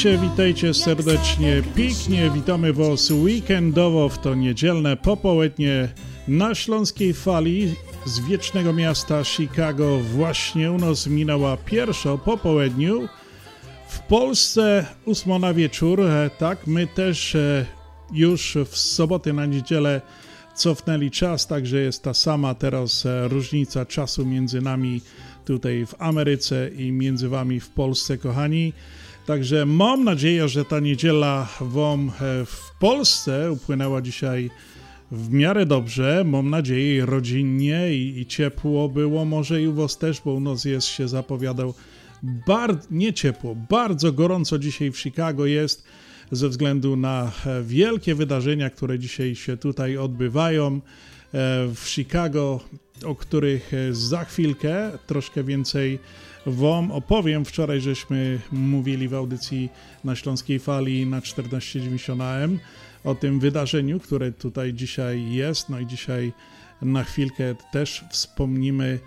Witajcie, witajcie serdecznie, pięknie, witamy Was weekendowo w to niedzielne popołudnie na Śląskiej Fali z wiecznego miasta Chicago. Właśnie u nas minęła pierwsza po południu. W Polsce ósmo na wieczór, e, tak, my też e, już w soboty na niedzielę cofnęli czas, także jest ta sama teraz e, różnica czasu między nami tutaj w Ameryce i między wami w Polsce, kochani. Także mam nadzieję, że ta niedziela wam e, w Polsce upłynęła dzisiaj w miarę dobrze. Mam nadzieję rodzinnie i, i ciepło było. Może i u was też, bo u nas jest się zapowiadał bardzo, nie ciepło, bardzo gorąco dzisiaj w Chicago jest ze względu na e, wielkie wydarzenia, które dzisiaj się tutaj odbywają e, w Chicago, o których za chwilkę troszkę więcej Wam opowiem. Wczoraj żeśmy mówili w audycji na Śląskiej Fali na 1490 AM o tym wydarzeniu, które tutaj dzisiaj jest. No i dzisiaj na chwilkę też wspomnimy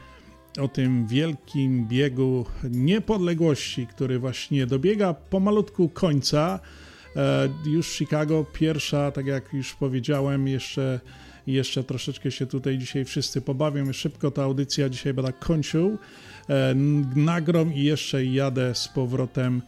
o tym wielkim biegu niepodległości, który właśnie dobiega pomalutku końca. E, Już Chicago, pierwsza, tak jak już powiedziałem, jeszcze, jeszcze troszeczkę się tutaj dzisiaj wszyscy pobawią. Szybko ta audycja dzisiaj będę kończył. E, Nagrom i jeszcze jadę z powrotem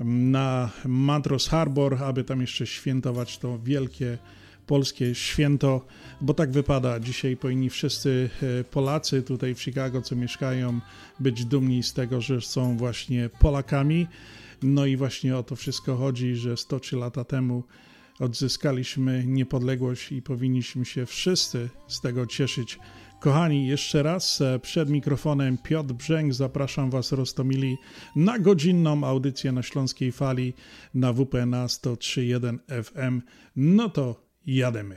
na Matros Harbor, aby tam jeszcze świętować to wielkie polskie święto, bo tak wypada. Dzisiaj powinni wszyscy e, Polacy tutaj w Chicago, co mieszkają, być dumni z tego, że są właśnie Polakami. No i właśnie o to wszystko chodzi, że 103 lata temu odzyskaliśmy niepodległość i powinniśmy się wszyscy z tego cieszyć. Kochani, jeszcze raz e, przed mikrofonem Piotr Brzęk, zapraszam Was roztomili na godzinną audycję na Śląskiej Fali na WP na 103.1 FM. No to jademy.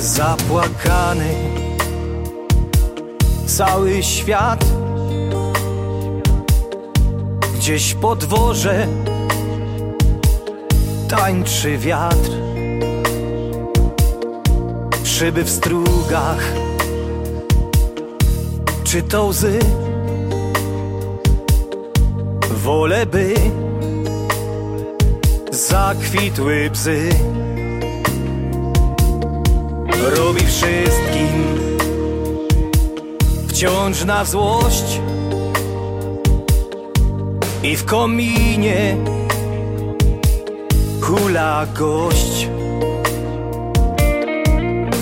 Zapłakany cały świat. Gdzieś po dworze tańczy wiatr. Szyby w strugach. Czy to łzy? Wolę by Zakwitły bzy. Robi wszystkim Wciąż na złość I w kominie Hula gość.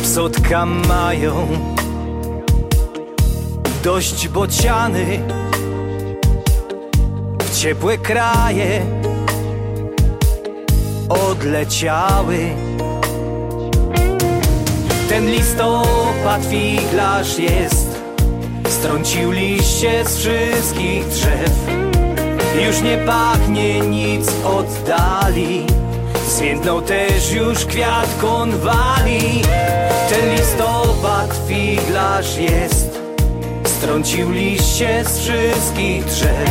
Psotka mają Dość bociany W ciepłe kraje Odleciały. Ten listopad figlarz jest Strącił liście z wszystkich drzew. Już nie pachnie nic oddali. Zwiędnął też już kwiat konwali. Ten listopad figlarz jest. Strącił liście z wszystkich drzew.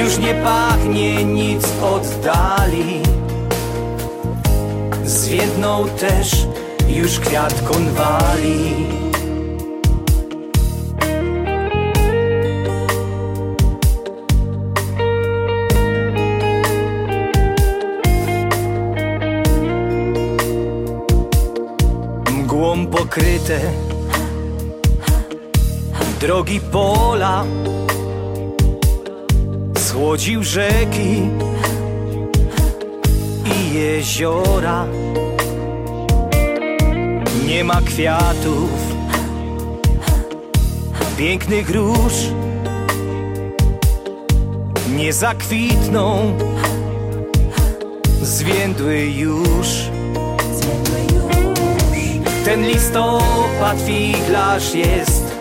Już nie pachnie nic oddali. Zwiędnął też już kwiat konwali Pokryte drogi pola, słodził rzeki i jeziora. Nie ma kwiatów, pięknych róż, nie zakwitną, zwiędły już. Ten listopad figlarz jest.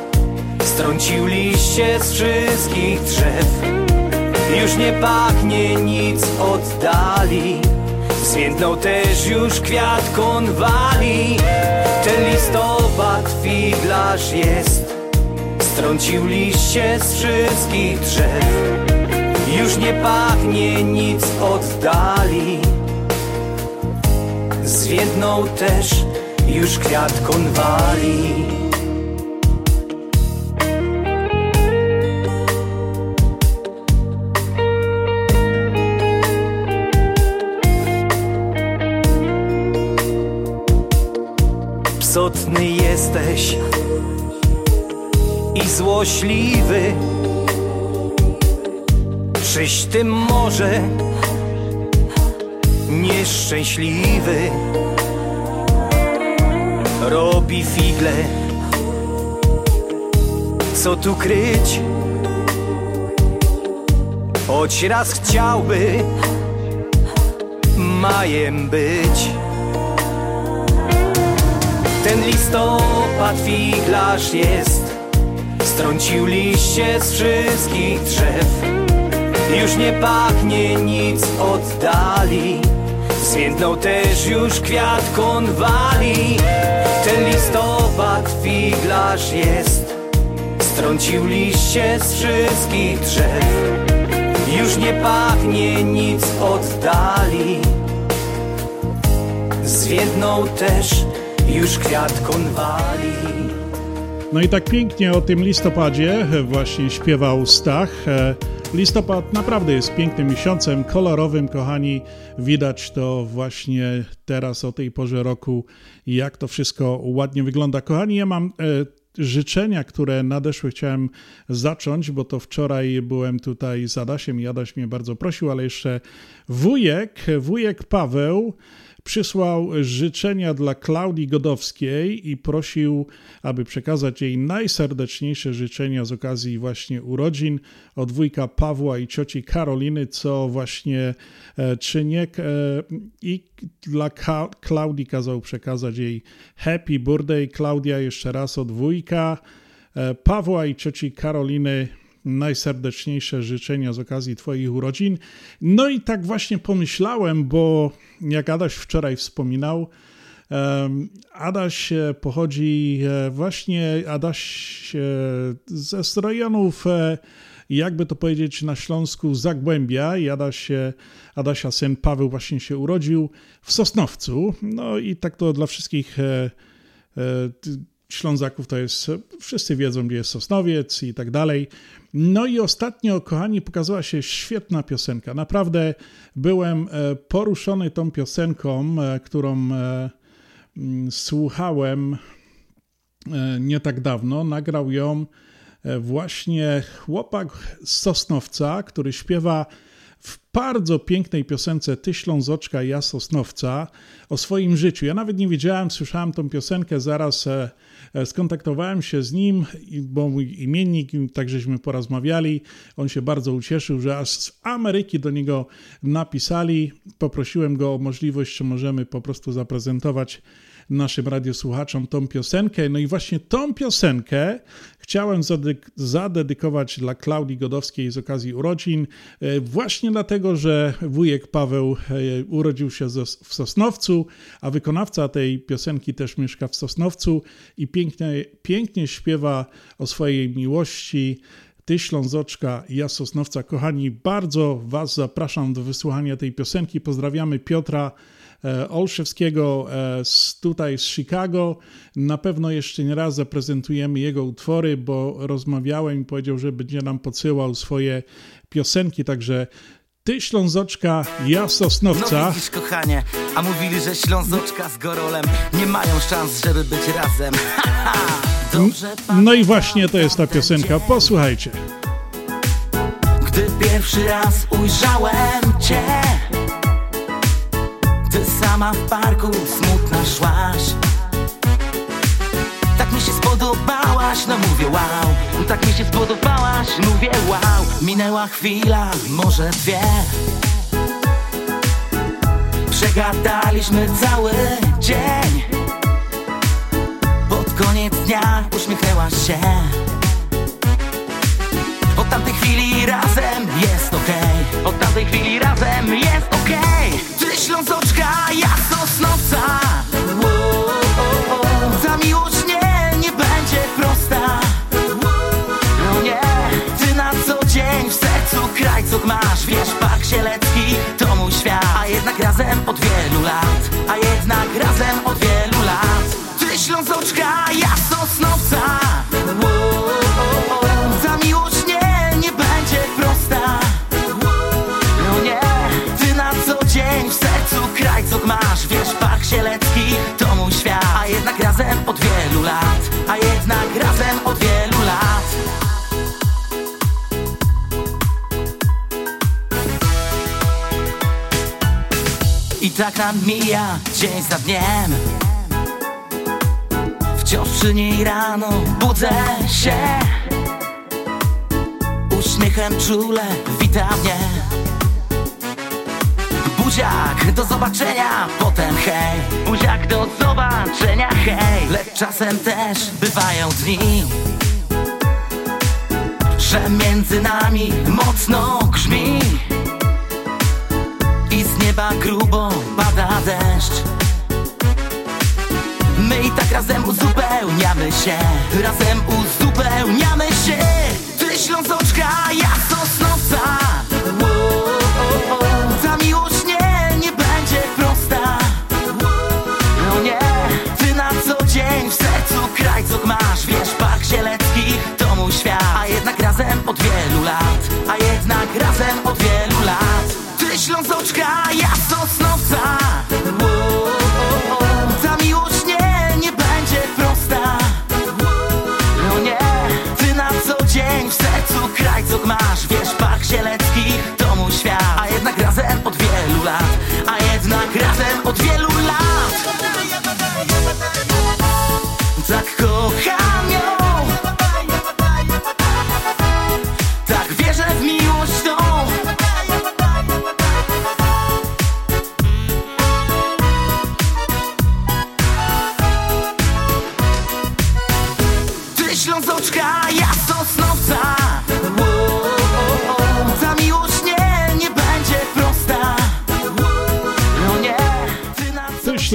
Strącił liście z wszystkich drzew. Już nie pachnie nic oddali. Zwiędnął też już kwiat konwali. Ten listopad figlarz jest. Strącił liście z wszystkich drzew. Już nie pachnie nic oddali. Zwiędnął też już kwiat konwali. Psotny jesteś i złośliwy. Czyś ty może nieszczęśliwy robi figle. Co tu kryć? Choć raz chciałby majem być. Ten listopad figlarz jest. Strącił liście z wszystkich drzew. Już nie pachnie nic oddali. Zwiędnął też już kwiat konwali Ten listopad figlarz jest? Strącił liście z wszystkich drzew. Już nie pachnie nic oddali Zwiędnął też już kwiat konwali. No i tak pięknie o tym listopadzie właśnie śpiewał Stach. Listopad naprawdę jest pięknym miesiącem, kolorowym, kochani. Widać to właśnie teraz o tej porze roku, jak to wszystko ładnie wygląda. Kochani, ja mam e, życzenia, które nadeszły, chciałem zacząć, bo to wczoraj byłem tutaj z Adasiem i Adaś mnie bardzo prosił, ale jeszcze wujek, wujek Paweł przysłał życzenia dla Klaudii Godowskiej i prosił, aby przekazać jej najserdeczniejsze życzenia z okazji właśnie urodzin od wujka Pawła i cioci Karoliny, co właśnie e, Czyniek e, i dla Klaudii kazał przekazać jej happy birthday. Klaudia jeszcze raz od wujka e, Pawła i cioci Karoliny najserdeczniejsze życzenia z okazji Twoich urodzin. No i tak właśnie pomyślałem, bo jak Adaś wczoraj wspominał, Adaś pochodzi e, właśnie, Adaś ze rejonów, e, jakby to powiedzieć na Śląsku, Zagłębia i Adaś, Adasia syn Paweł właśnie się urodził w Sosnowcu. No i tak to dla wszystkich e, Ślązaków to jest, wszyscy wiedzą, gdzie jest Sosnowiec i tak dalej. No i ostatnio, kochani, pokazała się świetna piosenka. Naprawdę byłem e, poruszony tą piosenką, e, którą e, mm, słuchałem nie tak dawno. Nagrał ją właśnie chłopak z Sosnowca, który śpiewa w bardzo pięknej piosence Ty Ślązoczka, ja Sosnowca o swoim życiu. Ja nawet nie wiedziałem, słyszałem tą piosenkę zaraz E, skontaktowałem się z nim, bo mój imiennik, tak żeśmy porozmawiali. On się bardzo ucieszył, że aż z Ameryki do niego napisali. Poprosiłem go o możliwość, czy możemy po prostu zaprezentować naszym radiosłuchaczom tą piosenkę. No i właśnie tą piosenkę chciałem zadedykować dla Klaudii Godowskiej z okazji urodzin, e, właśnie dlatego, że wujek Paweł e, urodził się w Sosnowcu, a wykonawca tej piosenki też mieszka w Sosnowcu i pięknie, pięknie śpiewa o swojej miłości. Ty Ślązoczka, ja Sosnowca. Kochani, bardzo Was zapraszam do wysłuchania tej piosenki. Pozdrawiamy Piotra Olszewskiego e, z, tutaj z Chicago. Na pewno jeszcze nie raz zaprezentujemy jego utwory, bo rozmawiałem i powiedział, że będzie nam podsyłał swoje piosenki, także ty Ślązoczka, ja Sosnowca. No widzisz kochanie, a mówili, że Ślązoczka z Gorolem nie mają szans, żeby być razem. No i właśnie to jest ta piosenka. Posłuchajcie. Gdy pierwszy raz ujrzałem Cię sama w parku smutna szłaś. Tak mi się spodobałaś, no mówię wow. Tak mi się spodobałaś, mówię wow. Minęła chwila, może dwie. Przegadaliśmy cały dzień. Pod koniec dnia uśmiechnęłaś się. Od tamtej chwili razem jest okej. Okay. Od tamtej chwili razem jest okej masz Wiesz, Park Sielecki to mój świat. A jednak razem od wielu lat A jednak razem od wielu lat. Ty ślązoczka, ja sosnowca. Ta miłość nie, nie będzie prosta. No nie, ty na co dzień w sercu krajcok masz Wiesz, Park Sielecki tak nam mija dzień za dniem. Wciąż przy niej rano budzę się. Uśmiechem czule wita mnie. Buziak, do zobaczenia, potem hej. Buziak, do zobaczenia, hej. Lecz czasem też bywają dni Że między nami mocno grzmi nieba grubo pada deszcz. My i tak razem uzupełniamy się Razem uzupełniamy się. Ty ślązoczka, ja sosnowca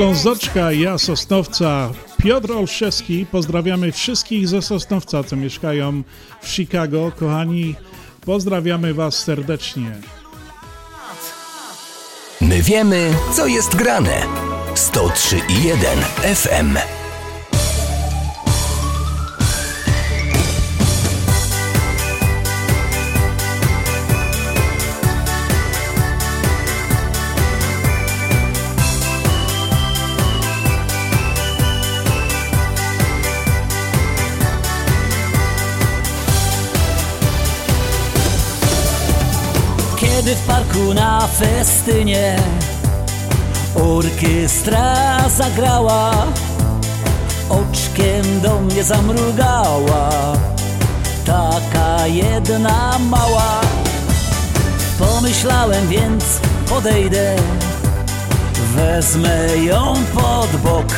Ślązoczka, ja Sosnowca, Piotr Olszewski. Pozdrawiamy wszystkich ze Sosnowca, co mieszkają w Chicago. Kochani, pozdrawiamy Was serdecznie. My wiemy, co jest grane. 103 i 1 FM. Parku na festynie. Orkiestra zagrała Oczkiem do mnie zamrugała. Taka jedna mała. Pomyślałem więc podejdę Wezmę ją pod bok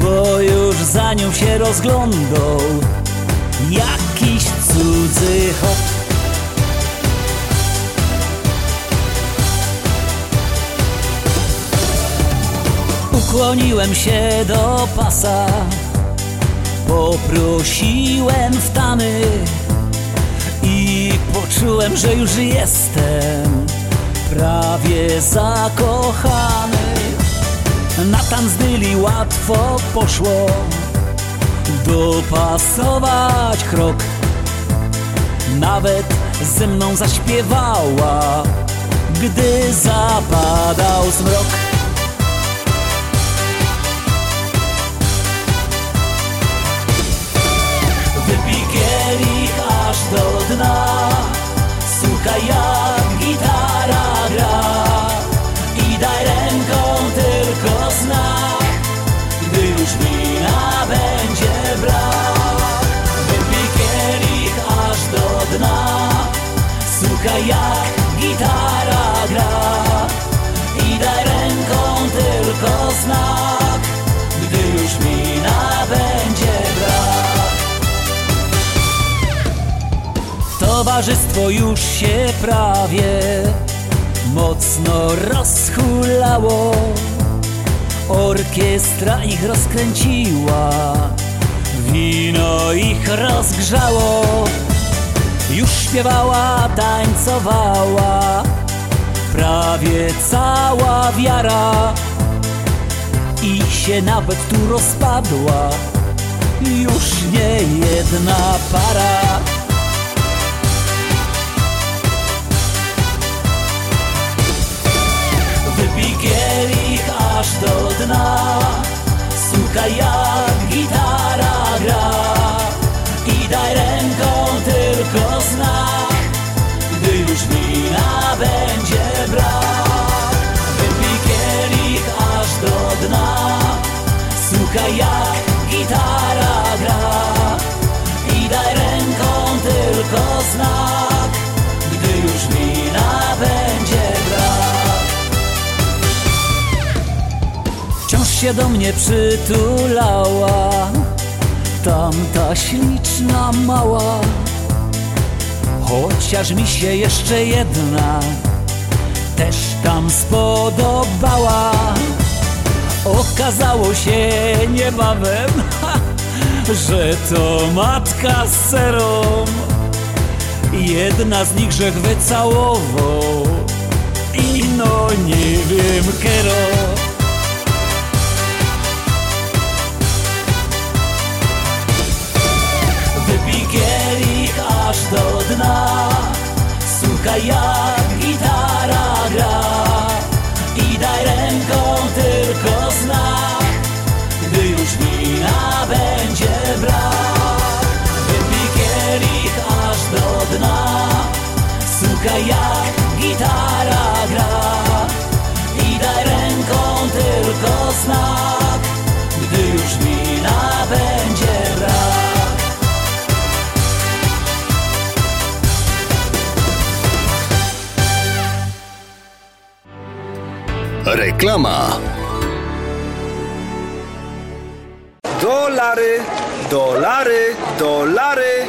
Bo już za nią się rozglądał. Jakiś cudzy hop Ukłoniłem się do pasa Poprosiłem w tamy I poczułem, że już jestem Prawie zakochany. Na tanzdyli łatwo poszło Dopasować krok. Nawet ze mną zaśpiewała Gdy zapadał zmrok do dna Słuchaj jak gitara gra I daj ręką tylko znak Gdy już wina będzie brak. Wypij kielich aż do dna. Słuchaj jak towarzystwo już się prawie mocno rozhulało. Orkiestra ich rozkręciła, wino ich rozgrzało. Już śpiewała, tańcowała, prawie cała wiara i się nawet tu rozpadła. Już nie jedna para. Aż do dna, słuchaj jak gitara gra i daj ręką tylko znak, gdy już wina będzie brak. Wypij kielich aż do dna, słuchaj jak gitara gra i daj ręką tylko znak, się do mnie przytulała tamta śliczna mała. Chociaż mi się jeszcze jedna też tam spodobała. Okazało się niebawem, że to matka z serą. Jedna z nich grzech wycałował i no nie wiem, kero. Do dna. Słuchaj jak gitara gra I daj ręką tylko znak Gdy już wina będzie brak. Wypij kielich aż do dna. Słuchaj jak gitara gra I daj ręką tylko znak Reklama. Dolary, dolary, dolary,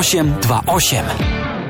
0828.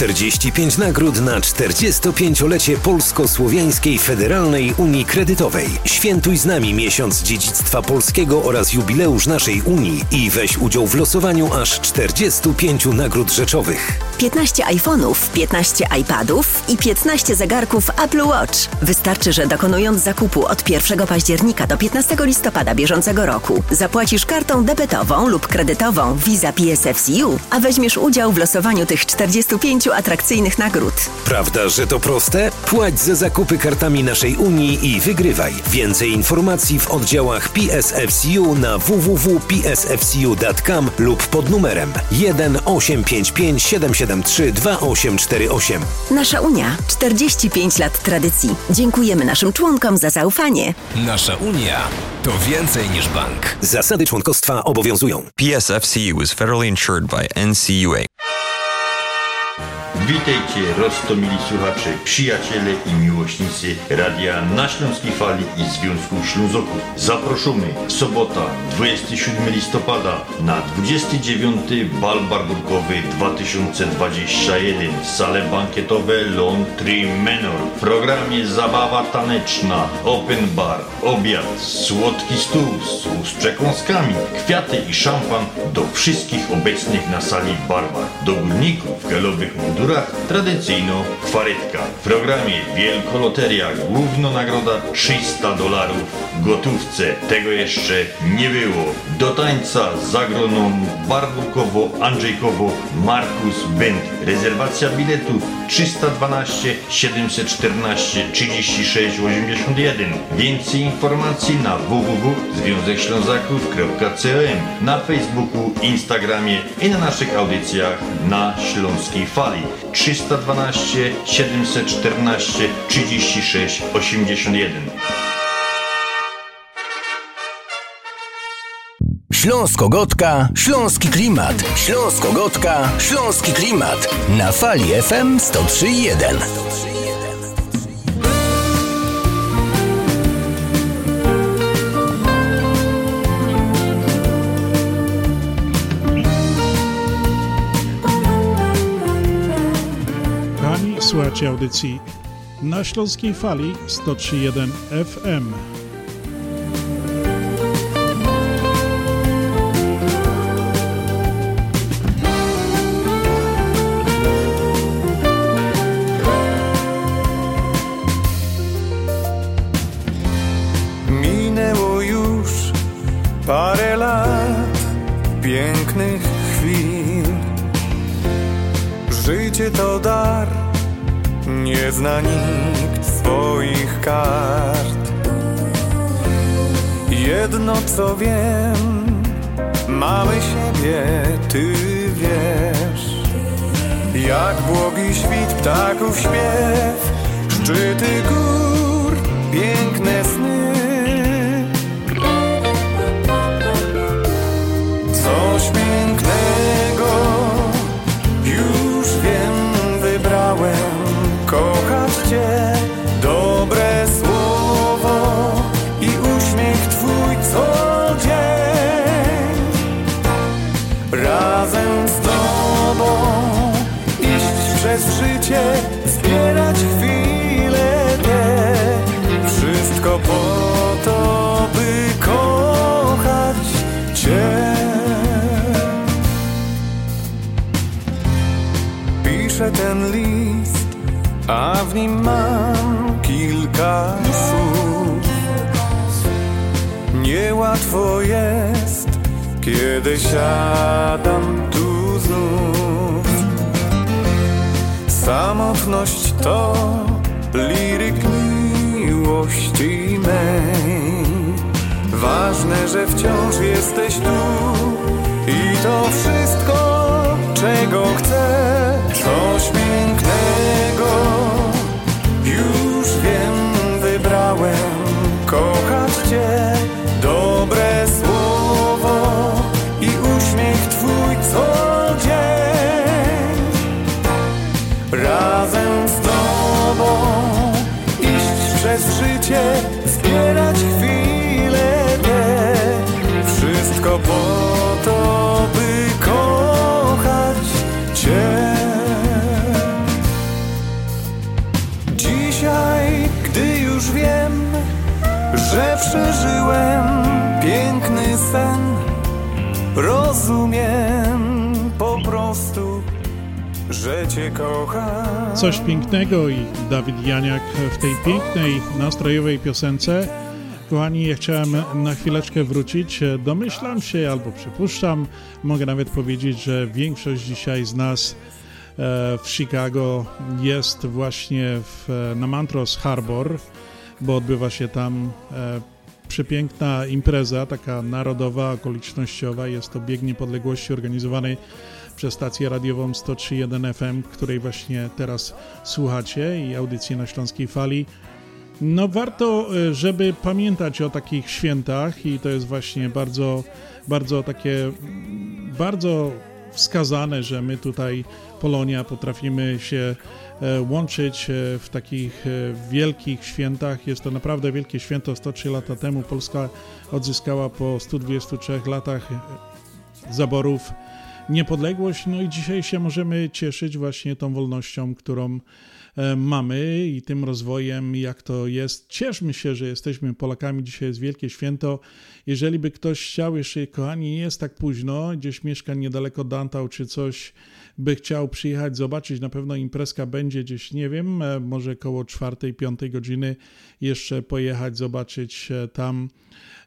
45 nagród na 45-lecie Polsko-Słowiańskiej Federalnej Unii Kredytowej. Świętuj z nami miesiąc dziedzictwa polskiego oraz jubileusz naszej Unii i weź udział w losowaniu aż 45 nagród rzeczowych. 15 iPhone'ów, 15 iPadów i 15 zegarków Apple Watch. Wystarczy, że dokonując zakupu od 1 października do 15 listopada bieżącego roku zapłacisz kartą debetową lub kredytową Visa PSFCU, a weźmiesz udział w losowaniu tych 45 atrakcyjnych nagród. Prawda, że to proste? Płać za zakupy kartami naszej Unii i wygrywaj. Więcej informacji w oddziałach PSFCU na www.psfcu.com lub pod numerem 1 855 773 2848. Nasza Unia 45 lat tradycji. Dziękujemy naszym członkom za zaufanie. Nasza Unia to więcej niż bank. Zasady członkostwa obowiązują. PSFCU is federally insured by NCUA. Witajcie, roztomili słuchacze, przyjaciele i miłośnicy Radia na Śląskiej Fali i Związku Ślązoków. Zaproszony sobota 27 listopada na 29 Bal Barburkowy 2021 sale bankietowe Lontry Menor. W programie zabawa taneczna, open bar, obiad, słodki stół, z przekąskami, kwiaty i szampan do wszystkich obecnych na sali barbar. Do górników galowych mundurach mundurach tradycyjno farytka. W programie Wielkoloteria główna nagroda 300 dolarów gotówce. Tego jeszcze nie było. Do tańca zagroną Bardukowo-Andrzejkowo Markus Bent. Rezerwacja biletu 312 714 36 81. Więcej informacji na www.związekślązaków.com na Facebooku, Instagramie i na naszych audycjach na Śląskiej Fali 312 714 36 81. Śląsko-Gotka, Śląski Klimat. Śląsko-Gotka, Śląski Klimat. Na fali FM 103.1. Słuchacie audycji na Śląskiej Fali 103.1 FM. Zna nikt swoich kart. Jedno co wiem, mamy siebie, ty wiesz. Jak błogi świt ptaków śpiew, szczyty gór, piękne sny. Coś pięknego kochać a w nim mam kilka słów. Niełatwo jest, kiedy siadam tu znów. Samotność to liryk miłości mej. Ważne, że wciąż jesteś tu i to wszystko, czego chcę, coś pięknego wybrałem kochać Cię Coś pięknego i Dawid Janiak w tej pięknej, nastrojowej piosence. Kochani, ja chciałem na chwileczkę wrócić. Domyślam się albo przypuszczam, mogę nawet powiedzieć, że większość dzisiaj z nas e, w Chicago jest właśnie w, na Mantros Harbor bo odbywa się tam e, przepiękna impreza, taka narodowa, okolicznościowa. Jest to Bieg Niepodległości organizowanej przez stację radiową 103.1 FM, której właśnie teraz słuchacie i audycję na Śląskiej Fali. No warto, e, żeby pamiętać o takich świętach i to jest właśnie bardzo, bardzo takie, bardzo wskazane, że my tutaj, Polonia, potrafimy się E, łączyć e, w takich e, wielkich świętach. Jest to naprawdę wielkie święto. 103 lata temu Polska odzyskała po 123 latach zaborów niepodległość. No i dzisiaj się możemy cieszyć właśnie tą wolnością, którą e, mamy i tym rozwojem, jak to jest. Cieszmy się, że jesteśmy Polakami. Dzisiaj jest wielkie święto. Jeżeli by ktoś chciał jeszcze, kochani, nie jest tak późno, gdzieś mieszka niedaleko Dantał czy coś, by chciał przyjechać, zobaczyć, na pewno imprezka będzie gdzieś, nie wiem, e, może koło czwartej, piątej godziny jeszcze pojechać, zobaczyć e, tam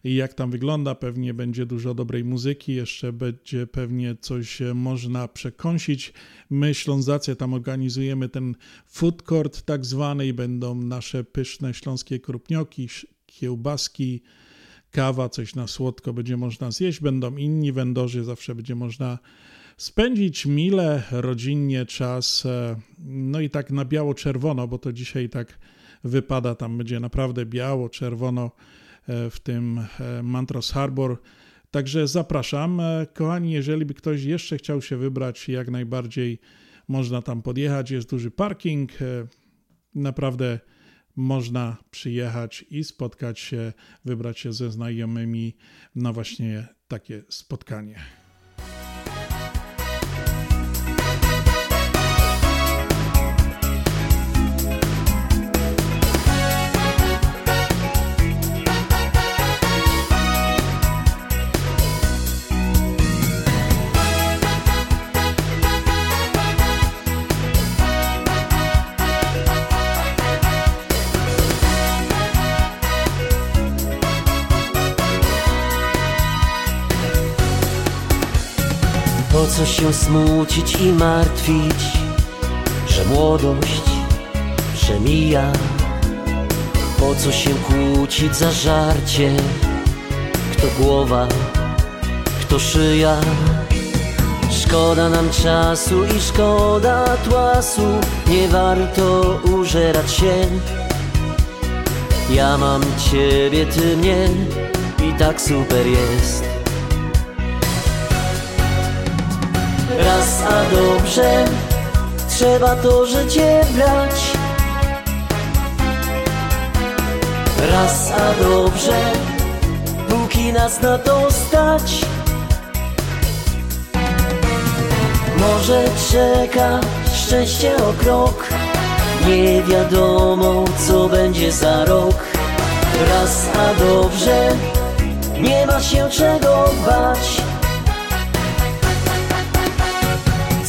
jak tam wygląda. Pewnie będzie dużo dobrej muzyki, jeszcze będzie pewnie coś e, można przekąsić. My, Ślązacy, tam organizujemy ten food court tak zwany i będą nasze pyszne śląskie krupnioki, kiełbaski, kawa, coś na słodko będzie można zjeść. Będą inni wendorzy, zawsze będzie można spędzić mile, rodzinnie czas. E, no i tak na biało-czerwono, bo to dzisiaj tak wypada, tam będzie naprawdę biało-czerwono e, w tym e, Mantros Harbor. Także zapraszam. Kochani, jeżeli by ktoś jeszcze chciał się wybrać, jak najbardziej można tam podjechać. Jest duży parking. Naprawdę można przyjechać i spotkać się, wybrać się ze znajomymi na właśnie takie spotkanie. Się smucić i martwić, że młodość przemija? Po co się kłócić za żarcie? Kto głowa, kto szyja? Szkoda nam czasu i szkoda tłasu, nie warto użerać się. Ja mam ciebie, ty mnie i tak super jest. Raz a dobrze Trzeba to życie brać. Raz a dobrze Póki nas na to stać. Może czeka szczęście o krok. Nie wiadomo co będzie za rok. Raz a dobrze Nie ma się czego bać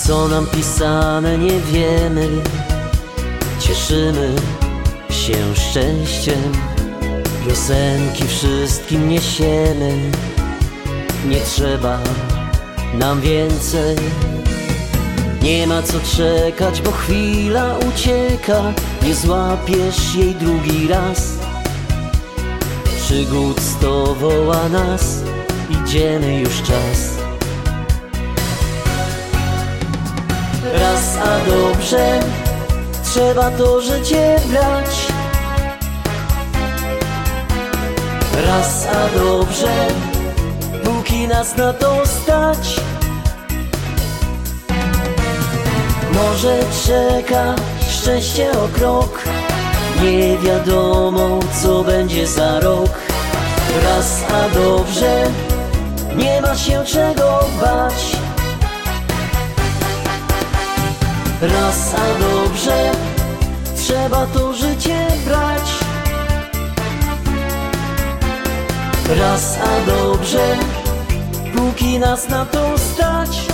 Co nam pisane nie wiemy. Cieszymy się szczęściem. Piosenki wszystkim niesiemy. Nie trzeba nam więcej. Nie ma co czekać, bo chwila ucieka. Nie złapiesz jej drugi raz. Przygód sto woła nas Idziemy już czas raz a dobrze. Trzeba to życie brać. Raz a dobrze. Póki nas na to stać. Może czeka szczęście o krok. Nie wiadomo co będzie za rok. Raz a dobrze. Nie ma się czego bać Raz a dobrze Trzeba to życie brać. Raz a dobrze Póki nas na to stać.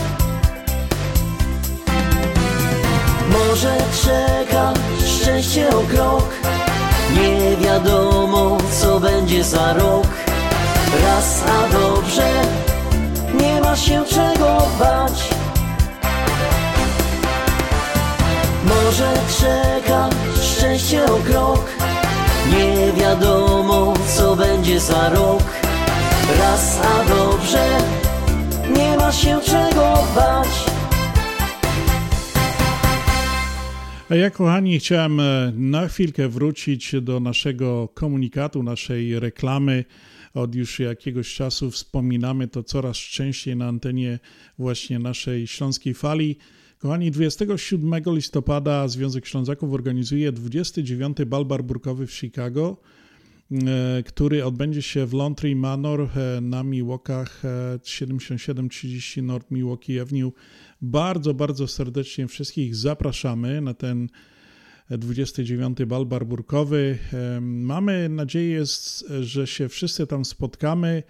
Może czeka szczęście o krok. Nie wiadomo co będzie za rok. Raz a dobrze Nie ma się czego bać Może czeka szczęście o krok Nie wiadomo co będzie za rok Raz a dobrze Nie ma się czego bać A ja, kochani, chciałem e, na chwilkę wrócić do naszego komunikatu, naszej reklamy. Od już jakiegoś czasu wspominamy to coraz częściej na antenie właśnie naszej śląskiej fali. Kochani, 27 listopada Związek Ślązaków organizuje 29. bal barburkowy w Chicago. który odbędzie się w Laundry Manor na Milwaukee'ach 7730 North Milwaukee Avenue. Bardzo, bardzo serdecznie wszystkich zapraszamy na ten 29 bal barburkowy. Mamy nadzieję, że się wszyscy tam spotkamy.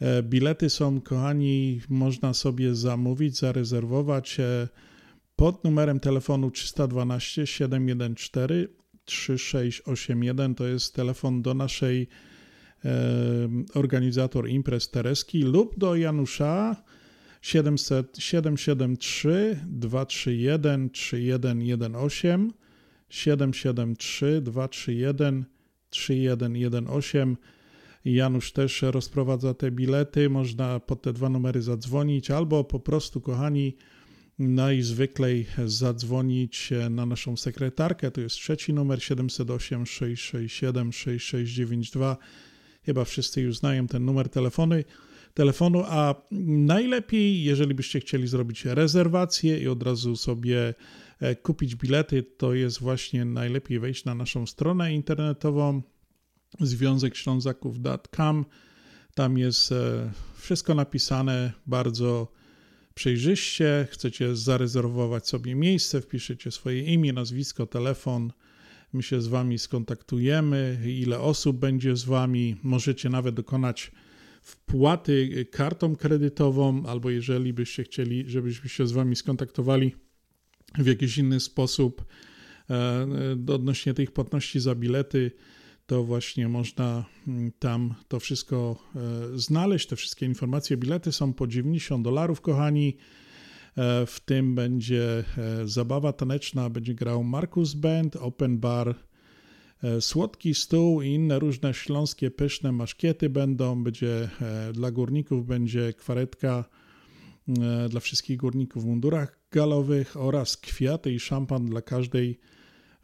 E, bilety są, kochani, można sobie zamówić, zarezerwować e, pod numerem telefonu 312 714 3681. To jest telefon do naszej organizator imprez Tereski lub do Janusza 700, 773 231 3118 773 231 3118. Janusz też rozprowadza te bilety. Można pod te dwa numery zadzwonić albo po prostu, kochani, najzwyklej zadzwonić na naszą sekretarkę. To jest trzeci numer 708 667 6692. Chyba wszyscy już znają ten numer telefonu telefonu, a najlepiej, jeżeli byście chcieli zrobić rezerwację i od razu sobie e, kupić bilety, to jest właśnie najlepiej wejść na naszą stronę internetową związekślązaków.com. Tam jest e, wszystko napisane bardzo przejrzyście. Chcecie zarezerwować sobie miejsce, wpiszecie swoje imię, nazwisko, telefon. My się z Wami skontaktujemy, ile osób będzie z Wami. Możecie nawet dokonać wpłaty kartą kredytową, albo jeżeli byście chcieli, żebyśmy się z Wami skontaktowali w jakiś inny sposób e, odnośnie tych płatności za bilety, to właśnie można mm, tam to wszystko e, znaleźć. Te wszystkie informacje, bilety są po 90 dolarów, kochani. E, w tym będzie zabawa taneczna, będzie grał Markus Band, Open Bar, E, słodki stół i inne różne śląskie pyszne maszkiety będą. Będzie e, dla górników będzie kwaretka e, dla wszystkich górników w mundurach galowych oraz kwiaty i szampan dla każdej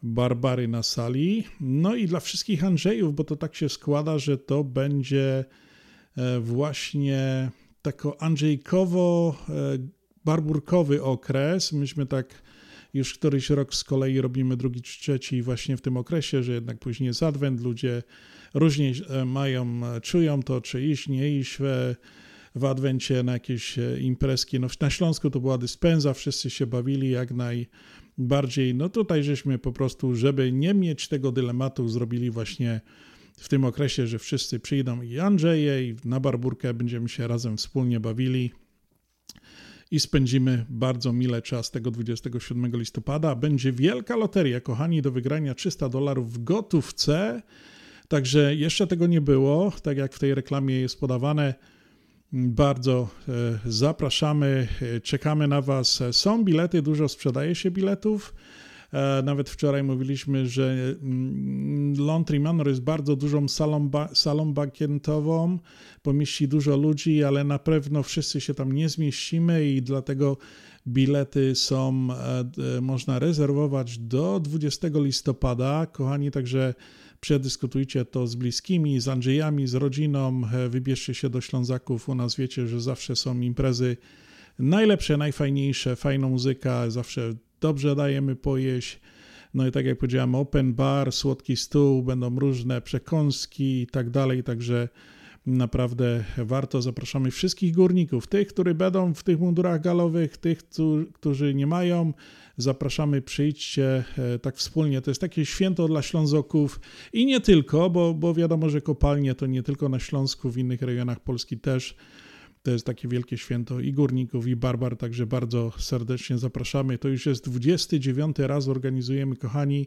Barbary na sali. No i dla wszystkich Andrzejów, bo to tak się składa, że to będzie właśnie tako Andrzejkowo barburkowy okres. Myśmy tak już któryś rok z kolei robimy drugi czy trzeci właśnie w tym okresie, że jednak później jest adwent, ludzie różnie e, mają, e, czują to, czy iść, nie iść w, adwencie na jakieś e, imprezki. No, na Śląsku to była dyspensa, wszyscy się bawili jak najbardziej. No tutaj żeśmy po prostu, żeby nie mieć tego dylematu, zrobili właśnie w tym okresie, że wszyscy przyjdą i Andrzeje i na barburkę będziemy się razem wspólnie bawili i spędzimy bardzo mile czas tego 27 listopada. Będzie wielka loteria, kochani, do wygrania 300 dolarów w gotówce. Także jeszcze tego nie było, tak jak w tej reklamie jest podawane. Bardzo e, zapraszamy, e, czekamy na Was. Są bilety, dużo sprzedaje się biletów. E, nawet wczoraj mówiliśmy, że mm, Laundry Manor jest bardzo dużą salą, salą bankietową, pomieści dużo ludzi, ale na pewno wszyscy się tam nie zmieścimy i dlatego bilety są, e, można rezerwować do 20 listopada. Kochani, także przedyskutujcie to z bliskimi, z Andrzejami, z rodziną, e, wybierzcie się do Ślązaków. U nas wiecie, że zawsze są imprezy najlepsze, najfajniejsze, fajna muzyka, zawsze dobrze dajemy pojeść. No i tak jak powiedziałem, open bar, słodki stół, będą różne przekąski i tak dalej, także naprawdę warto. Zapraszamy wszystkich górników, tych, którzy będą w tych mundurach galowych, tych, którzy nie mają. Zapraszamy, przyjdźcie e, tak wspólnie. To jest takie święto dla Ślązoków i nie tylko, bo, bo wiadomo, że kopalnie to nie tylko na Śląsku, w innych regionach Polski też. To jest takie wielkie święto i górników, i barbar, także bardzo serdecznie zapraszamy. To już jest 29 raz organizujemy, kochani.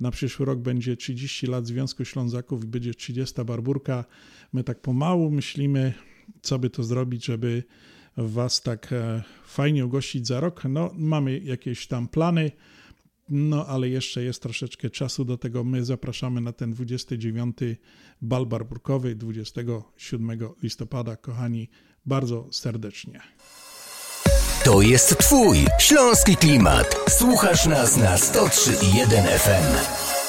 Na przyszły rok będzie 30 lat Związku Ślązaków i będzie 30 barburka. My tak pomału myślimy, co by to zrobić, żeby Was tak e, fajnie ugościć za rok. No, mamy jakieś tam plany, no ale jeszcze jest troszeczkę czasu do tego. My zapraszamy na ten 29 bal barburkowy 27 listopada, kochani bardzo serdecznie. To jest Twój śląski klimat. Słuchasz nas na 103.1 FM.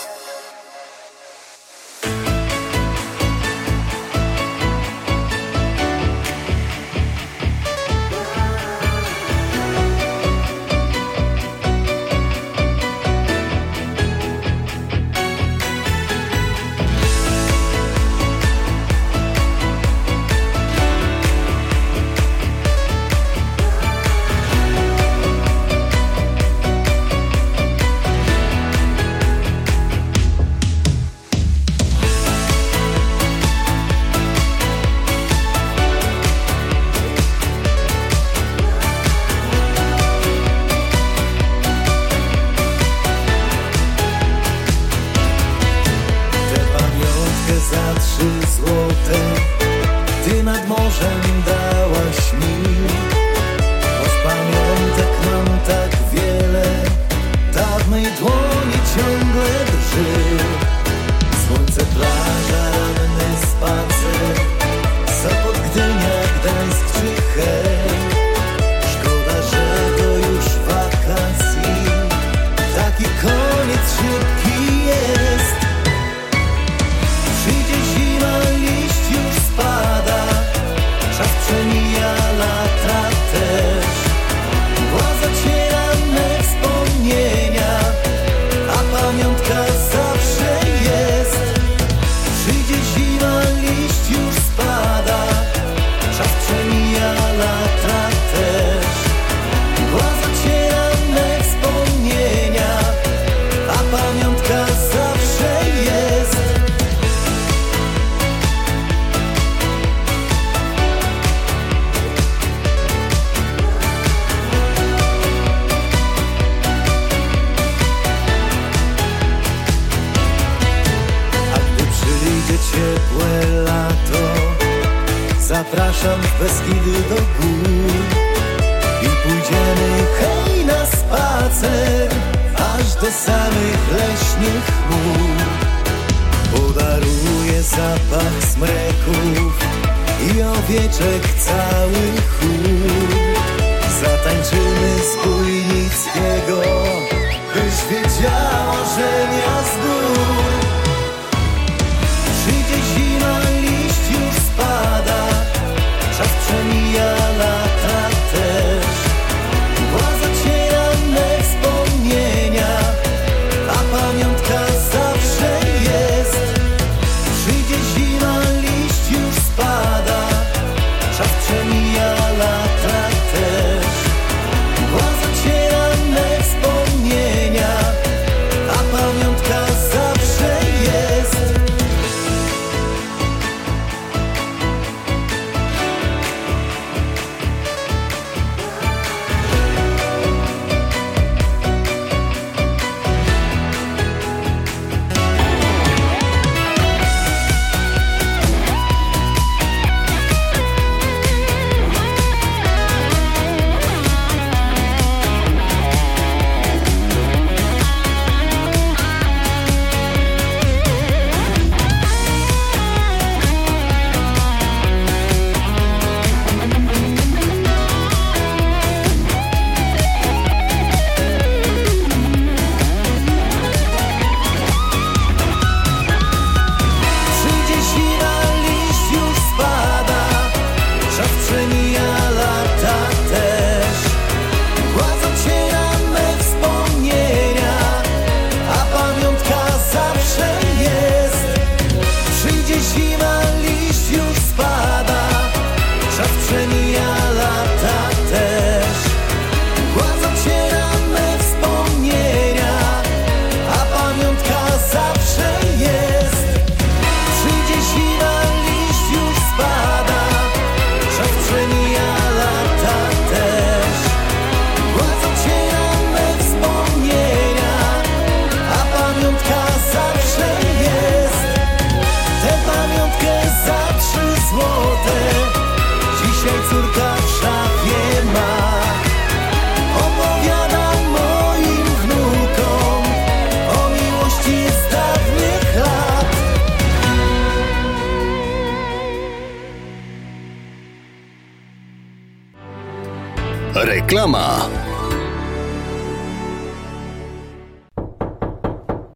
Reklama.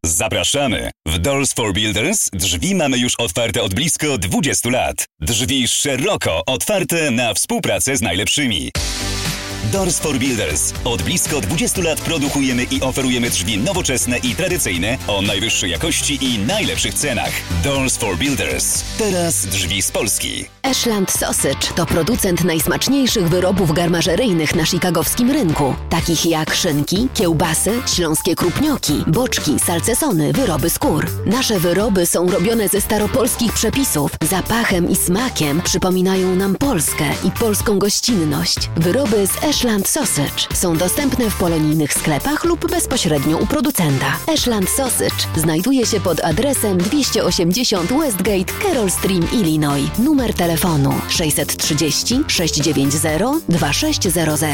Zapraszamy! W Doors for Builders drzwi mamy już otwarte od blisko 20 lat. Drzwi szeroko otwarte na współpracę z najlepszymi. Doors for Builders. Od blisko 20 lat produkujemy i oferujemy drzwi nowoczesne i tradycyjne o najwyższej jakości i najlepszych cenach. Doors for Builders. Teraz drzwi z Polski. Ashland Sausage to producent najsmaczniejszych wyrobów garmażeryjnych na chicagowskim rynku, takich jak szynki, kiełbasy, śląskie krupnioki, boczki, salcesony, wyroby skór. Nasze wyroby są robione ze staropolskich przepisów. Zapachem i smakiem przypominają nam Polskę i polską gościnność. Wyroby z Sausage są dostępne w polonijnych sklepach lub bezpośrednio u producenta. Ashland Sausage znajduje się pod adresem 280 Westgate, Carroll Stream, Illinois. Numer telefonu 630 690 2600.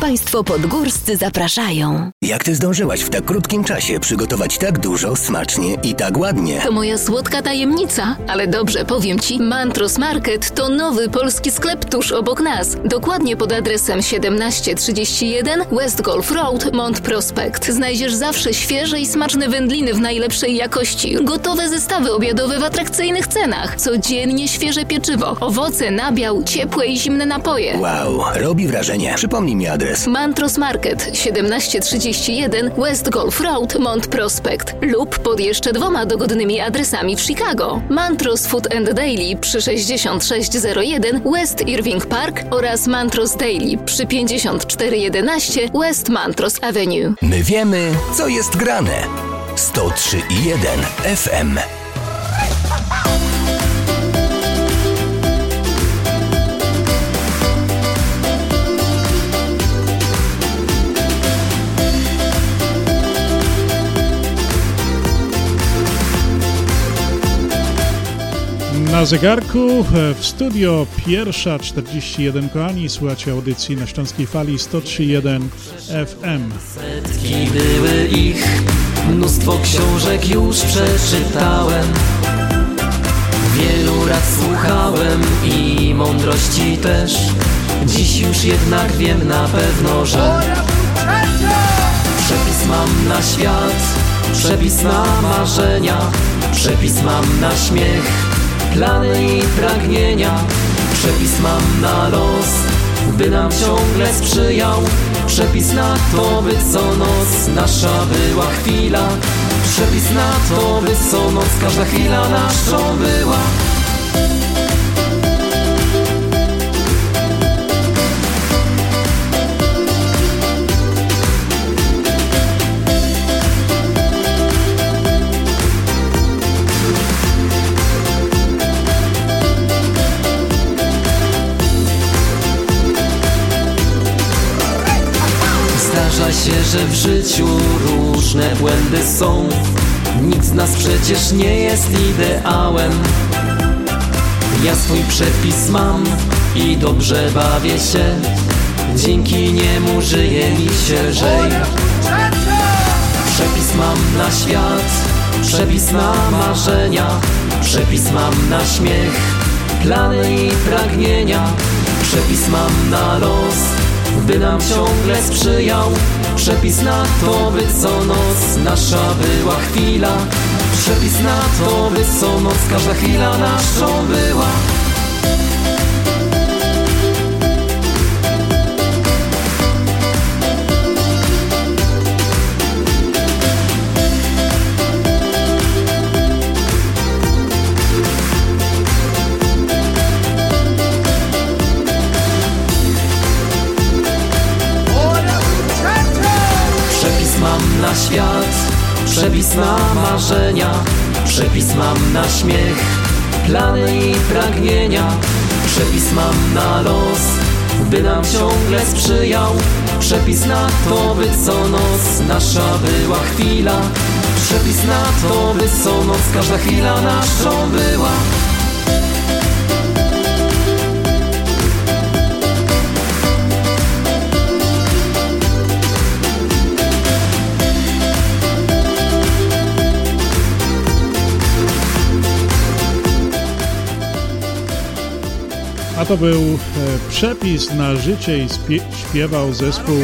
Państwo podgórscy zapraszają. Jak ty zdążyłaś w tak krótkim czasie przygotować tak dużo, smacznie i tak ładnie? To moja słodka tajemnica, ale dobrze powiem Ci, Mantros Market to nowy polski sklep tuż obok nas. Dokładnie pod adresem 1731 West Golf Road, Mont Prospect. Znajdziesz zawsze świeże i smaczne wędliny w najlepszej jakości, gotowe zestawy obiadowe w atrakcyjnych cenach, codziennie świeże pieczywo, owoce, nabiał, ciepłe i zimne napoje. Wow, robi wrażenie. Przypomnij mi adres. Mantros Market 1731 West Golf Road, Mont Prospect lub pod jeszcze dwoma dogodnymi adresami w Chicago. Mantros Food and Daily przy 6601 West Irving Park oraz Mantros Daily przy 5411 West Mantros Avenue. My wiemy, co jest grane. 103,1 FM. Na zegarku w studio pierwsza 41 kochani, słuchacie audycji na Śląskiej Fali 103.1 FM. Setki były ich, mnóstwo książek już przeczytałem. Wielu rad słuchałem i mądrości też. Dziś już jednak wiem na pewno, że przepis mam na świat, przepis na marzenia, przepis mam na śmiech plany i pragnienia. Przepis mam na los, by nam ciągle sprzyjał. Przepis na to, by co noc nasza była chwila. Przepis na to, by co noc każda chwila naszą była że w życiu różne błędy są. Nikt z nas przecież nie jest ideałem. Ja swój przepis mam i dobrze bawię się. Dzięki niemu żyje mi się lżej. Przepis mam na świat, przepis na marzenia Przepis mam na śmiech, plany i pragnienia. Przepis mam na los by nam ciągle sprzyjał Przepis na to, by co noc nasza była chwila. Przepis na to, by co noc każda chwila naszą była przepis na marzenia, przepis mam na śmiech, plany i pragnienia, przepis mam na los, by nam ciągle sprzyjał, przepis na to, by co noc nasza była chwila, przepis na to, by co noc każda chwila naszą była. A to był e, przepis na życie i śpiewał zespół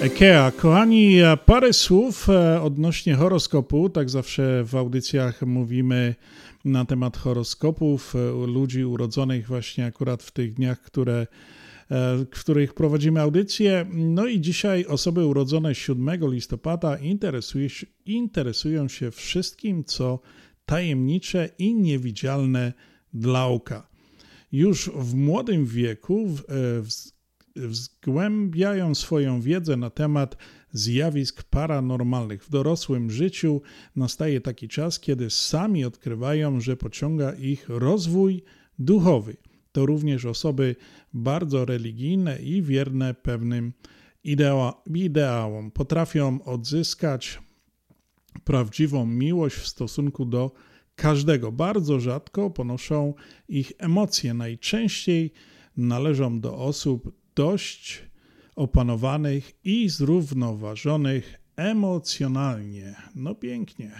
Ekea. Kochani, parę słów e, odnośnie horoskopu. Tak zawsze w audycjach mówimy na temat horoskopów e, ludzi urodzonych właśnie akurat w tych dniach, które w których prowadzimy audycję. No i dzisiaj osoby urodzone 7 listopada interesują się wszystkim, co tajemnicze i niewidzialne dla oka już w młodym wieku e, zgłębiają swoją wiedzę na temat zjawisk paranormalnych. W dorosłym życiu nastaje taki czas, kiedy sami odkrywają, że pociąga ich rozwój duchowy. To również osoby bardzo religijne i wierne pewnym ideałom. Potrafią odzyskać prawdziwą miłość w stosunku do każdego. Bardzo rzadko ponoszą ich emocje. Najczęściej należą do osób dość opanowanych i zrównoważonych emocjonalnie. No pięknie.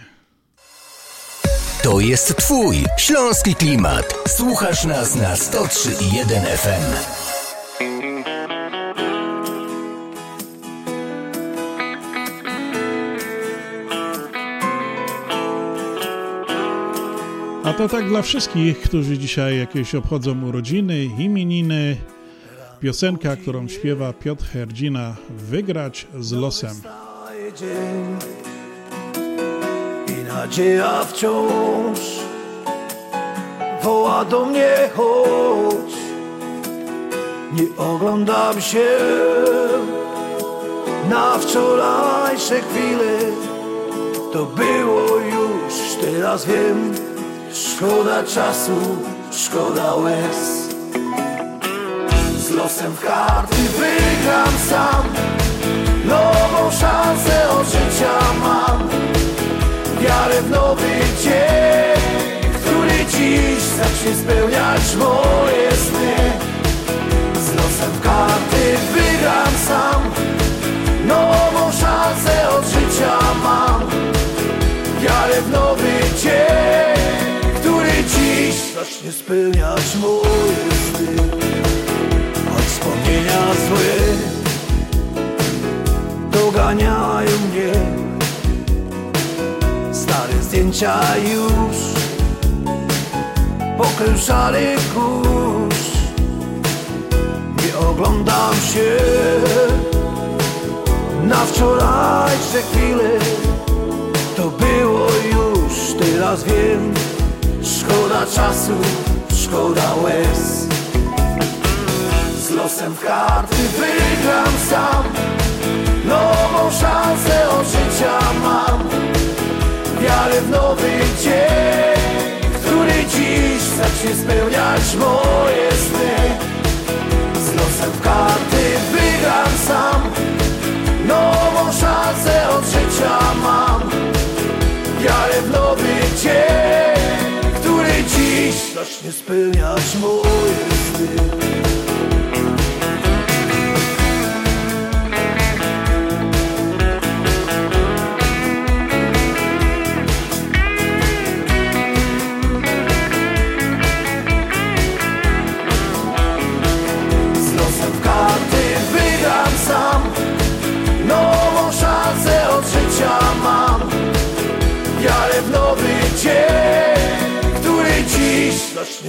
To jest Twój śląski klimat. Słuchasz nas na 103.1 FM. A to tak dla wszystkich, którzy dzisiaj jakieś obchodzą urodziny, imieniny. Piosenka, którą śpiewa Piotr Herdzina, Wygrać z losem. I nadzieja wciąż woła do mnie chodź. Nie oglądam się na wczorajsze chwile. To było już, teraz wiem Szkoda czasu, szkoda łez. Z losem w karty wygram sam. Nową szansę od życia mam. Wiarę w nowy dzień Który dziś zacznie spełniać moje sny. Z losem w karty wygram sam. Nową szansę od życia mam. Wiarę w nowy dzień zacznie spełniać moje sny Choć wspomnienia złe Doganiają mnie. Stare zdjęcia już Pokręszany kurz. Nie oglądam się Na wczorajsze chwile. To było już, teraz wiem Szkoda czasu, szkoda łez. Z losem w karty wygram sam. Nową szansę od życia mam. Wiarę w nowy dzień Który dziś zacznie spełniać moje sny. Z losem w karty wygram sam. Nową szansę od życia mam. Wiarę w nowy dzień dziś zacznie spełniać moje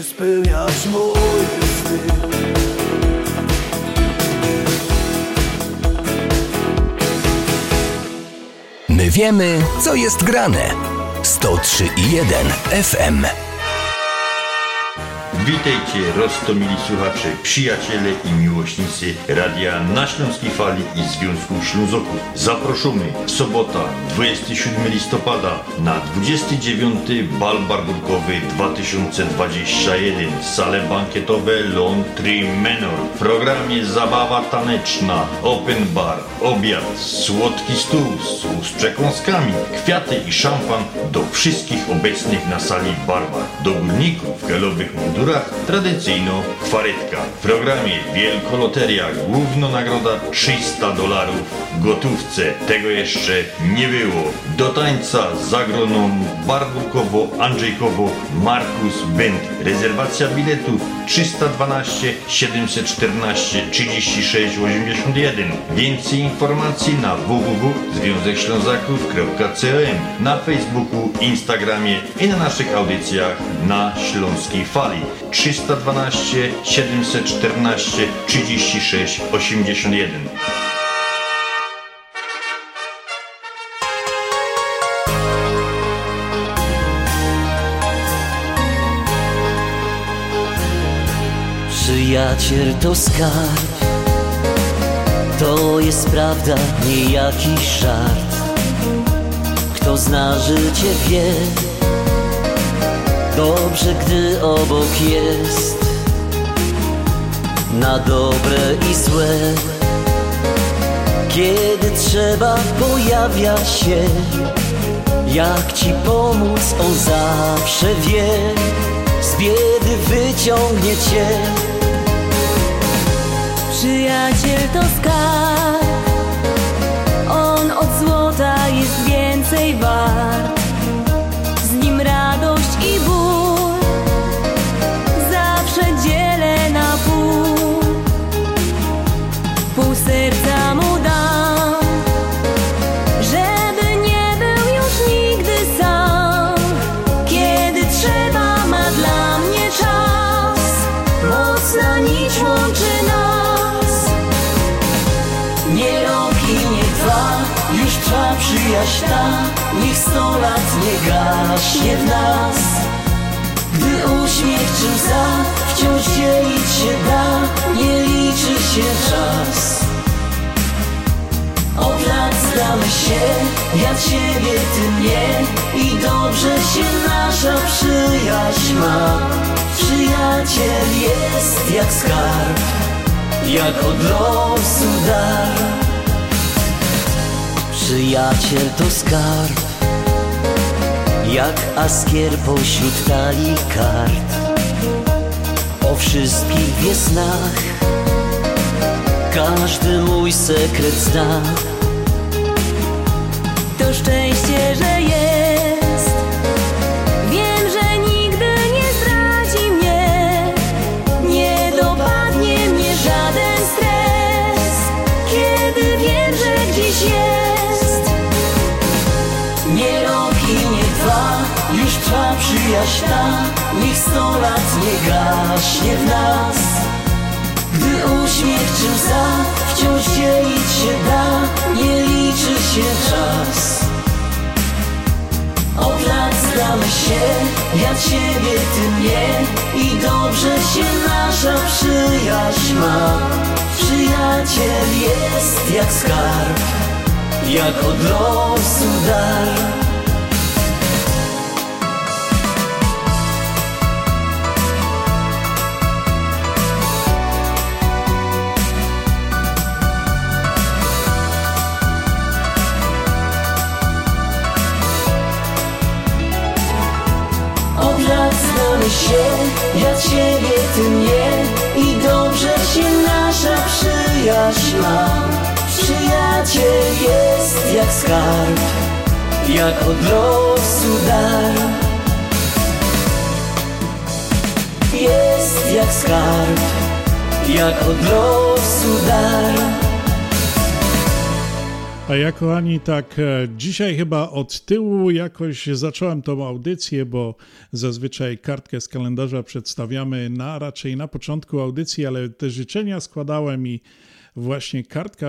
sny My wiemy, co jest grane. 103 i 1 FM. Witajcie, roztomili słuchacze, przyjaciele i miłośnicy Radia na Śląskiej Fali i Związku Ślązoków. Zaproszony sobota 27 listopada na 29 bal barbunkowy 2021 sale bankietowe Laundry Manor. W programie zabawa taneczna, open bar, obiad, słodki stół z przekąskami, kwiaty i szampan do wszystkich obecnych na sali barbar. Do górników w galowych mundurach tradycyjno kwaretka. W programie Wielkoloteria, główna nagroda 300 dolarów gotówce. Tego jeszcze nie było. Do tańca zagroną Barburkowo, Andrzejkowo, Markus Bent. Rezerwacja biletu 312 714 36 81. Więcej informacji na www.związekślązaków.com na Facebooku, Instagramie i na naszych audycjach na Śląskiej Fali 312 714 36 81. Przyjaciel to skarb To jest prawda, nie jakiś żart Kto zna życie wie Dobrze, gdy obok jest Na dobre i złe. Kiedy trzeba pojawia się Jak ci pomóc, on zawsze wie. Z biedy wyciągnie cię. Przyjaciel to skarb On od złota jest więcej wart ta Niech sto lat nie gaśnie w nas. Gdy uśmiech czy łza wciąż dzielić się da Nie liczy się czas. Od lat znamy się, ja ciebie, ty mnie I dobrze się nasza przyjaźń ma. Przyjaciel jest jak skarb jak od losu dar Przyjaciel to skarb Jak askier pośród talii kart. O wszystkich wiosnach Każdy mój sekret zna. To szczęście, że jest Niech sto lat nie gaśnie w nas. Gdy uśmiech czy łza Wciąż dzielić się da. Nie liczy się czas. Od lat znamy się Ja ciebie, ty mnie I dobrze się nasza przyjaźń ma. Przyjaciel jest jak skarb Jak od losu dar znamy się, ja ciebie, ty mnie. I dobrze się nasza przyjaźń ma. Przyjaciel jest jak skarb Jak od dar. Jest jak skarb Jak od dar A ja kochani, tak e, dzisiaj chyba od tyłu jakoś zacząłem tą audycję, bo zazwyczaj kartkę z kalendarza przedstawiamy na raczej na początku audycji, ale te życzenia składałem i właśnie kartka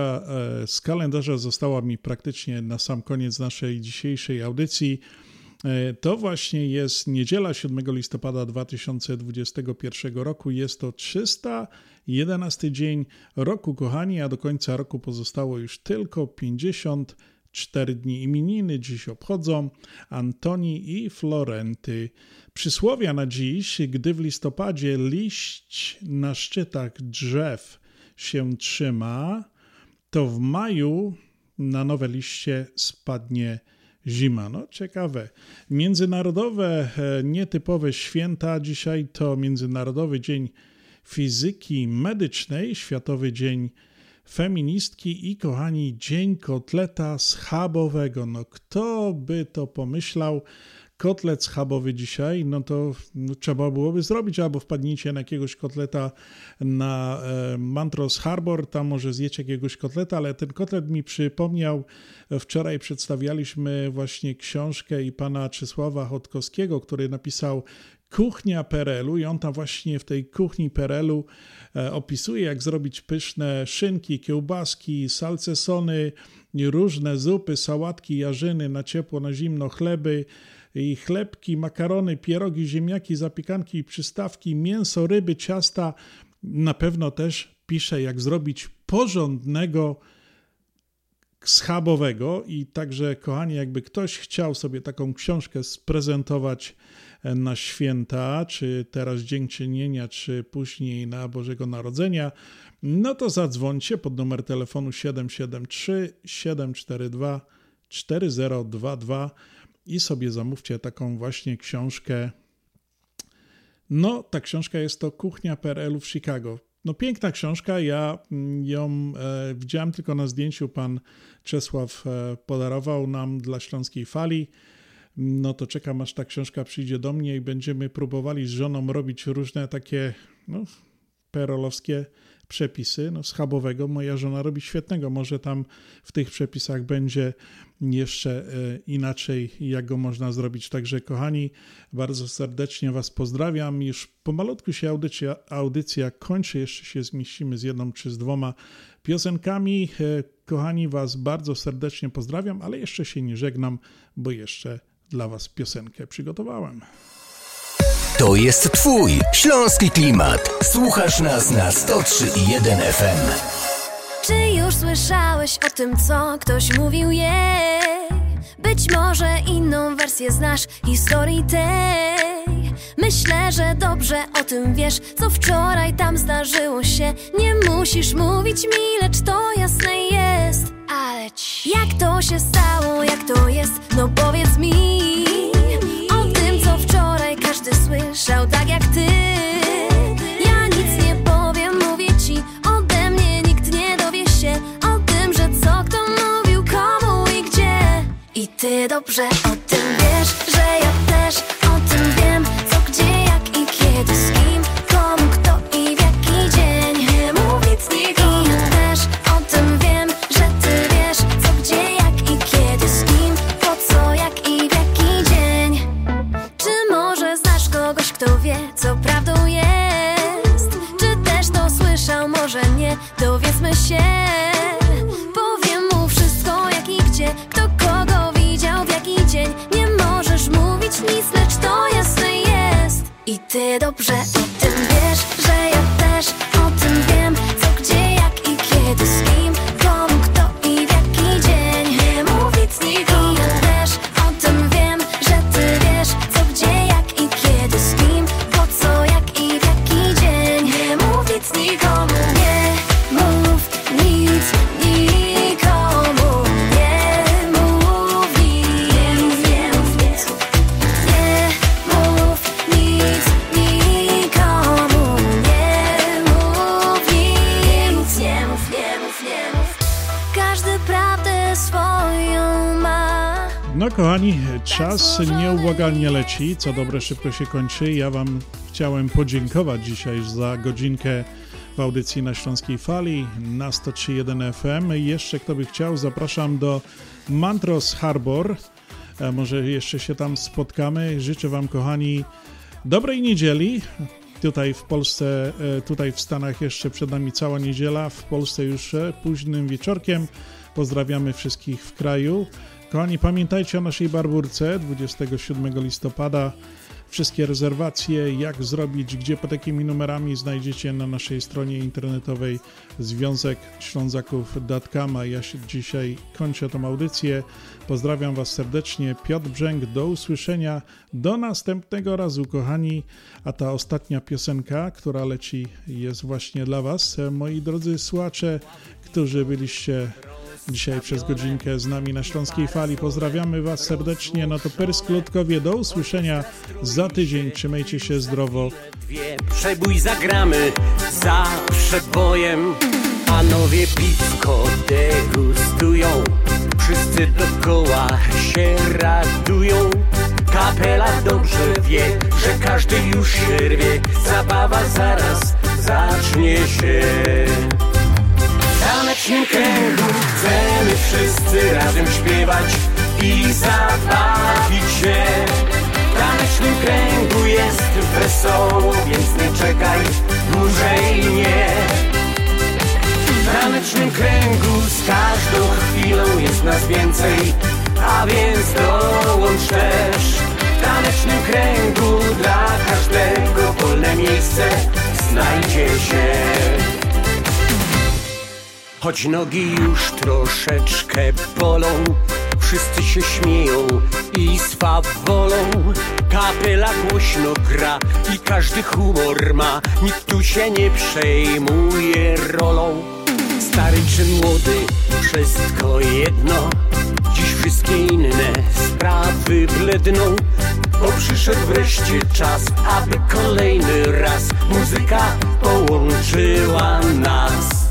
e, z kalendarza została mi praktycznie na sam koniec naszej dzisiejszej audycji. E, To właśnie jest niedziela 7 listopada 2021 roku. Jest to 311 dzień roku, kochani, a do końca roku pozostało już tylko 54 dni. Imieniny dziś obchodzą Antoni i Florenty. Przysłowia na dziś, gdy w listopadzie liść na szczytach drzew się trzyma, to w maju na nowe liście spadnie zima. No ciekawe. Międzynarodowe, e, nietypowe święta dzisiaj to Międzynarodowy Dzień Fizyki Medycznej, Światowy Dzień Feministki i kochani, Dzień Kotleta Schabowego. No kto by to pomyślał? Kotlet schabowy dzisiaj, no to no, trzeba byłoby zrobić, albo wpadnijcie na jakiegoś kotleta na e, Mantros Harbor, tam może zjecie jakiegoś kotleta, ale ten kotlet mi przypomniał, wczoraj przedstawialiśmy właśnie książkę i pana Czesława Chodkowskiego, który napisał Kuchnia Perelu i on tam właśnie w tej kuchni Perelu e, opisuje, jak zrobić pyszne szynki, kiełbaski, salcesony, różne zupy, sałatki, jarzyny na ciepło, na zimno, chleby i chlebki, makarony, pierogi, ziemniaki, zapiekanki, przystawki, mięso, ryby, ciasta. Na pewno też pisze, jak zrobić porządnego schabowego i także, kochani, jakby ktoś chciał sobie taką książkę sprezentować na święta, czy teraz Dziękczynienia, czy później na Bożego Narodzenia, no to zadzwońcie pod numer telefonu 773 742 4022 i sobie zamówcie taką właśnie książkę. No, ta książka jest to Kuchnia PRL-u w Chicago. No piękna książka, ja ją e, widziałem tylko na zdjęciu, pan Czesław e, podarował nam dla Śląskiej Fali. No to czekam, aż ta książka przyjdzie do mnie i będziemy próbowali z żoną robić różne takie no, perolowskie przepisy. No, schabowego moja żona robi świetnego. Może tam w tych przepisach będzie jeszcze e, inaczej, jak go można zrobić. Także, kochani, bardzo serdecznie Was pozdrawiam. Już pomalutku się audycja, audycja kończy. Jeszcze się zmieścimy z jedną czy z dwoma piosenkami. E, Kochani, Was bardzo serdecznie pozdrawiam, ale jeszcze się nie żegnam, bo jeszcze dla Was piosenkę przygotowałem. To jest Twój śląski klimat. Słuchasz nas na 103,1 FM. Czy już słyszałeś o tym, co ktoś mówił jej? Być może inną wersję znasz historii tej. Myślę, że dobrze o tym wiesz, co wczoraj tam zdarzyło się. Nie musisz mówić mi, lecz to jasne jest. Ale ci. Jak to się stało, jak to jest? No powiedz mi O tym, co wczoraj każdy słyszał, tak jak ty Ja nic nie powiem, mówię ci Ode mnie nikt nie dowie się O tym, że co kto mówił, komu i gdzie I ty dobrze o tym wiesz co dobre szybko się kończy. Ja wam chciałem podziękować dzisiaj za godzinkę w audycji na Śląskiej Fali na 103.1 FM. Jeszcze kto by chciał, zapraszam do Mantros Harbor. E, Może jeszcze się tam spotkamy. Życzę wam kochani dobrej niedzieli. Tutaj w Polsce, e, tutaj w Stanach jeszcze przed nami cała niedziela, w Polsce już e, późnym wieczorkiem. Pozdrawiamy wszystkich w kraju. Kochani, pamiętajcie o naszej barburce 27 listopada. Wszystkie rezerwacje, jak zrobić, gdzie pod jakimi numerami znajdziecie na naszej stronie internetowej Związek Ślązaków.com. Ja się dzisiaj kończę tą audycję. Pozdrawiam Was serdecznie. Piotr Brzęk, do usłyszenia. Do następnego razu, kochani. A ta ostatnia piosenka, która leci, jest właśnie dla Was, moi drodzy słuchacze, którzy byliście dzisiaj przez godzinkę z nami na Śląskiej Fali. Pozdrawiamy Was serdecznie. No to Persk Ludkowie, do usłyszenia za tydzień. Trzymajcie się zdrowo. Przebój zagramy za przebojem Panowie piwko degustują Wszyscy dookoła się radują Kapela dobrze wie, że każdy już się rwie Zabawa zaraz zacznie się W tanecznym kręgu chcemy wszyscy razem śpiewać I zabawić się w tanecznym kręgu jest wesoło, więc nie czekaj dłużej nie. W tanecznym kręgu z każdą chwilą jest nas więcej, a więc dołącz też. W tanecznym kręgu dla każdego wolne miejsce znajdzie się. Choć nogi już troszeczkę bolą Wszyscy się śmieją i swawolą Kapela głośno gra i każdy humor ma. Nikt tu się nie przejmuje rolą. Stary czy młody, wszystko jedno. Dziś wszystkie inne sprawy bledną. Bo przyszedł wreszcie czas, aby kolejny raz Muzyka połączyła nas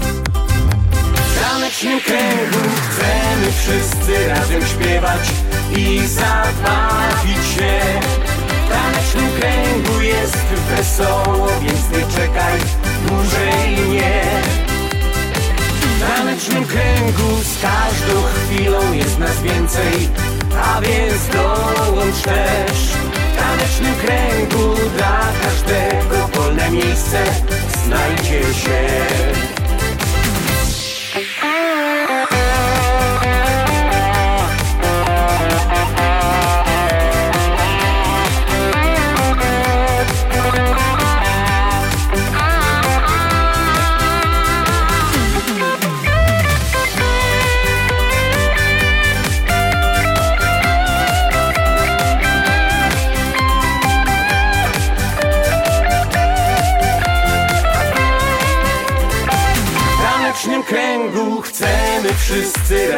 w tanecznym kręgu chcemy wszyscy razem śpiewać i zabawić się. W tanecznym kręgu jest wesoło, więc nie czekaj dłużej nie. W tanecznym kręgu z każdą chwilą jest nas więcej, a więc dołącz też. W tanecznym kręgu dla każdego wolne miejsce znajdzie się.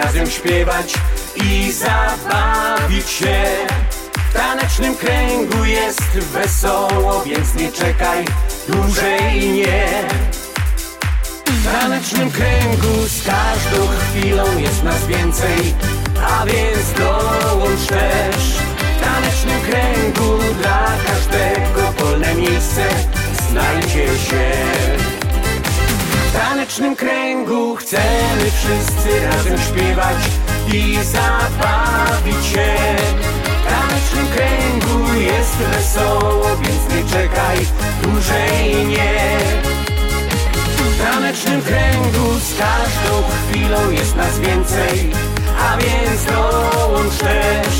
Razem śpiewać i zabawić się. W tanecznym kręgu jest wesoło, więc nie czekaj dłużej nie. W tanecznym kręgu z każdą chwilą jest nas więcej, a więc dołącz też W tanecznym kręgu dla każdego wolne miejsce znajdzie się tanecznym kręgu. Chcemy wszyscy razem śpiewać i zabawić się. W tanecznym kręgu jest wesoło, więc nie czekaj dłużej nie. W tanecznym kręgu z każdą chwilą jest nas więcej A więc dołącz też.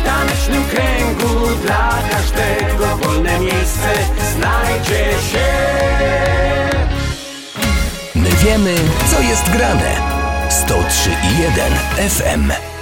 W tanecznym kręgu dla każdego wolne miejsce znajdzie się wiemy, co jest grane. 103 i 1 FM.